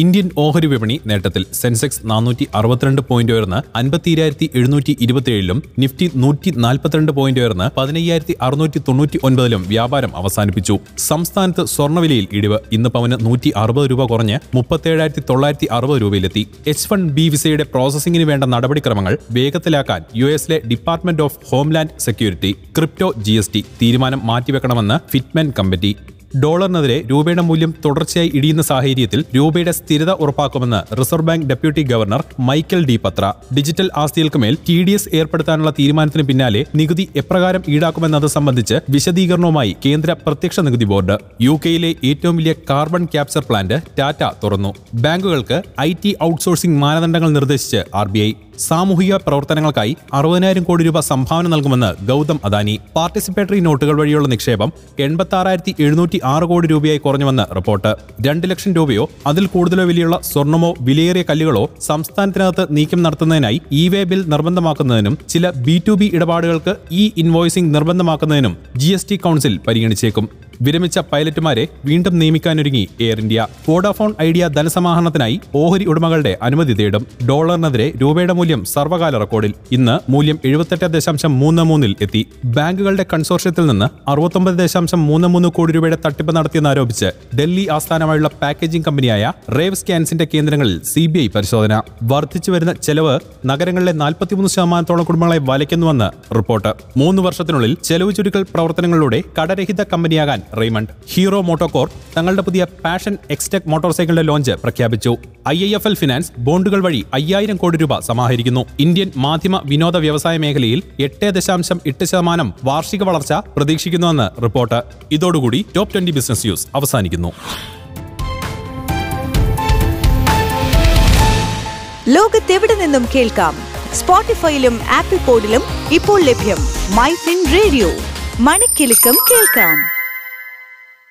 Indian ഓഹരി വിപണി നേട്ടത്തിൽ സെൻസെക്സ് നാനൂറ്റി അറുപത്തിരണ്ട് പോയിന്റ് ഉയർന്ന് അൻപത്തിരായിരത്തി എഴുന്നൂറ്റി ഇരുപത്തിയേഴിലും നിഫ്റ്റി നൂറ്റി നാൽപ്പത്തിരണ്ട് പോയിന്റ് ഉയർന്ന് പതിനയ്യായിരത്തി അറുന്നൂറ്റി തൊണ്ണൂറ്റി ഒൻപതിലും വ്യാപാരം അവസാനിപ്പിച്ചു. സംസ്ഥാനത്ത് സ്വർണവിലയിൽ ഇടിവ് ഇന്ന് പവന് നൂറ്റി അറുപത് രൂപ കുറഞ്ഞ് മുപ്പത്തേഴായിരത്തി തൊള്ളായിരത്തി അറുപത് രൂപയിലെത്തി. എച്ച് വൺ ബി വിസയുടെ പ്രോസസിംഗിന് വേണ്ട നടപടിക്രമങ്ങൾ വേഗത്തിലാക്കാൻ യു എസിലെ department of homeland security crypto G തീരുമാനം മാറ്റിവെക്കണമെന്ന് ഫിറ്റ്മെൻ കമ്മിറ്റി. ഡോളറിനെതിരെ രൂപയുടെ മൂല്യം തുടർച്ചയായി ഇടിയുന്ന സാഹചര്യത്തിൽ രൂപയുടെ സ്ഥിരത ഉറപ്പാക്കുമെന്ന് reserve bank deputy governor Michael D Patra. Digital ആസ്തികൾക്ക് മേൽ ടി ഡി എസ് ഏർപ്പെടുത്താനുള്ള തീരുമാനത്തിന് പിന്നാലെ നികുതി എപ്രകാരം ഈടാക്കുമെന്നത് സംബന്ധിച്ച് വിശദീകരണവുമായി കേന്ദ്ര പ്രത്യക്ഷ നികുതി ബോർഡ്. യു കെയിലെ ഏറ്റവും വലിയ കാർബൺ ക്യാപ്ചർ പ്ലാന്റ് ടാറ്റ തുറന്നു. ബാങ്കുകൾക്ക് ഐ ടി ഔട്ട്സോഴ്സിംഗ് മാനദണ്ഡങ്ങൾ നിർദ്ദേശിച്ച് ആർ സാമൂഹിക പ്രവർത്തനങ്ങൾക്കായി അറുപതിനായിരം കോടി രൂപ സംഭാവന നൽകുമെന്ന് ഗൗതം അദാനി പാർട്ടിസിപ്പേറ്ററി നോട്ടുകൾ വഴിയുള്ള നിക്ഷേപം എൺപത്തി എഴുന്നൂറ്റി ആറ് കോടി രൂപയായി കുറഞ്ഞുവെന്ന് റിപ്പോർട്ട്. രണ്ട് ലക്ഷം രൂപയോ അതിൽ കൂടുതലോ വിലയുള്ള സ്വർണമോ വിലയേറിയ കല്ലുകളോ സംസ്ഥാനത്തിനകത്ത് നീക്കം നടത്തുന്നതിനായി ഇ വേ ബിൽ നിർബന്ധമാക്കുന്നതിനും ചില ബി ടു ബി ഇടപാടുകൾക്ക് ഇ ഇൻവോയ്സിംഗ് നിർബന്ധമാക്കുന്നതിനും ജി കൗൺസിൽ പരിഗണിച്ചേക്കും. വിരമിച്ച പൈലറ്റുമാരെ വീണ്ടും നിയമിക്കാനൊരുങ്ങി എയർ ഇന്ത്യ. വോഡാഫോൺ ഐഡിയ ധനസമാഹരണത്തിനായി ഓഹരി ഉടമകളുടെ അനുമതി തേടും. ഡോളറിനെതിരെ രൂപയുടെ മൂല്യം സർവകാല റെക്കോർഡിൽ. ഇന്ന് മൂല്യം എഴുപത്തെട്ട് ദശാംശം മൂന്ന് മൂന്നിൽ എത്തി. ബാങ്കുകളുടെ കൺസോർഷ്യത്തിൽ നിന്ന് അറുപത്തൊമ്പത് ദശാംശം മൂന്ന് മൂന്ന് കോടി രൂപയുടെ തട്ടിപ്പ് നടത്തിയെന്നാരോപിച്ച് ഡൽഹി ആസ്ഥാനമായുള്ള പാക്കേജിംഗ് കമ്പനിയായ റേവ് സ്കാൻസിന്റെ കേന്ദ്രങ്ങളിൽ സി ബി ഐ പരിശോധന. വർദ്ധിച്ചു വരുന്ന ചെലവ് നഗരങ്ങളിലെ നാൽപ്പത്തിമൂന്ന് ശതമാനത്തോളം കുടുംബങ്ങളെ വലയ്ക്കുന്നുവെന്ന് റിപ്പോർട്ട്. മൂന്ന് വർഷത്തിനുള്ളിൽ ചെലവ് ചുരുക്കൽ പ്രവർത്തനങ്ങളിലൂടെ കടരഹിത കമ്പനിയാകാൻ റെയ്മണ്ട്. ഹീറോ മോട്ടോകോർ തങ്ങളുടെ പുതിയ പാഷൻ എക്സ്റ്റെക് മോട്ടോർ സൈക്കിളിന്റെ ലോഞ്ച് പ്രഖ്യാപിച്ചു. I I F L finance ബോണ്ടുകൾ വഴി അയ്യായിരം കോടി രൂപ സമാഹരിക്കുന്നു. ഇന്ത്യൻ മാധ്യമ വിനോദ വ്യവസായ മേഖലയിൽ എട്ട് ദശാംശം എട്ട് ശതമാനം വാർഷിക വളർച്ച പ്രതീക്ഷിക്കുന്നുവെന്ന് റിപ്പോർട്ട്. ഇതോടുകൂടി ടോപ്പ് ട്വന്റി ബിസിനസ് ന്യൂസ് അവസാനിക്കുന്നു. ലോകത്തെവിടെ നിന്നും കേൾക്കാം? സ്പോട്ടിഫൈയിലും ആപ്പിൾ പോഡിലും ഇപ്പോൾ ലഭ്യം മൈ ഫിൻ റേഡിയോ. മണിക്കിലുക്കം കേൾക്കാം.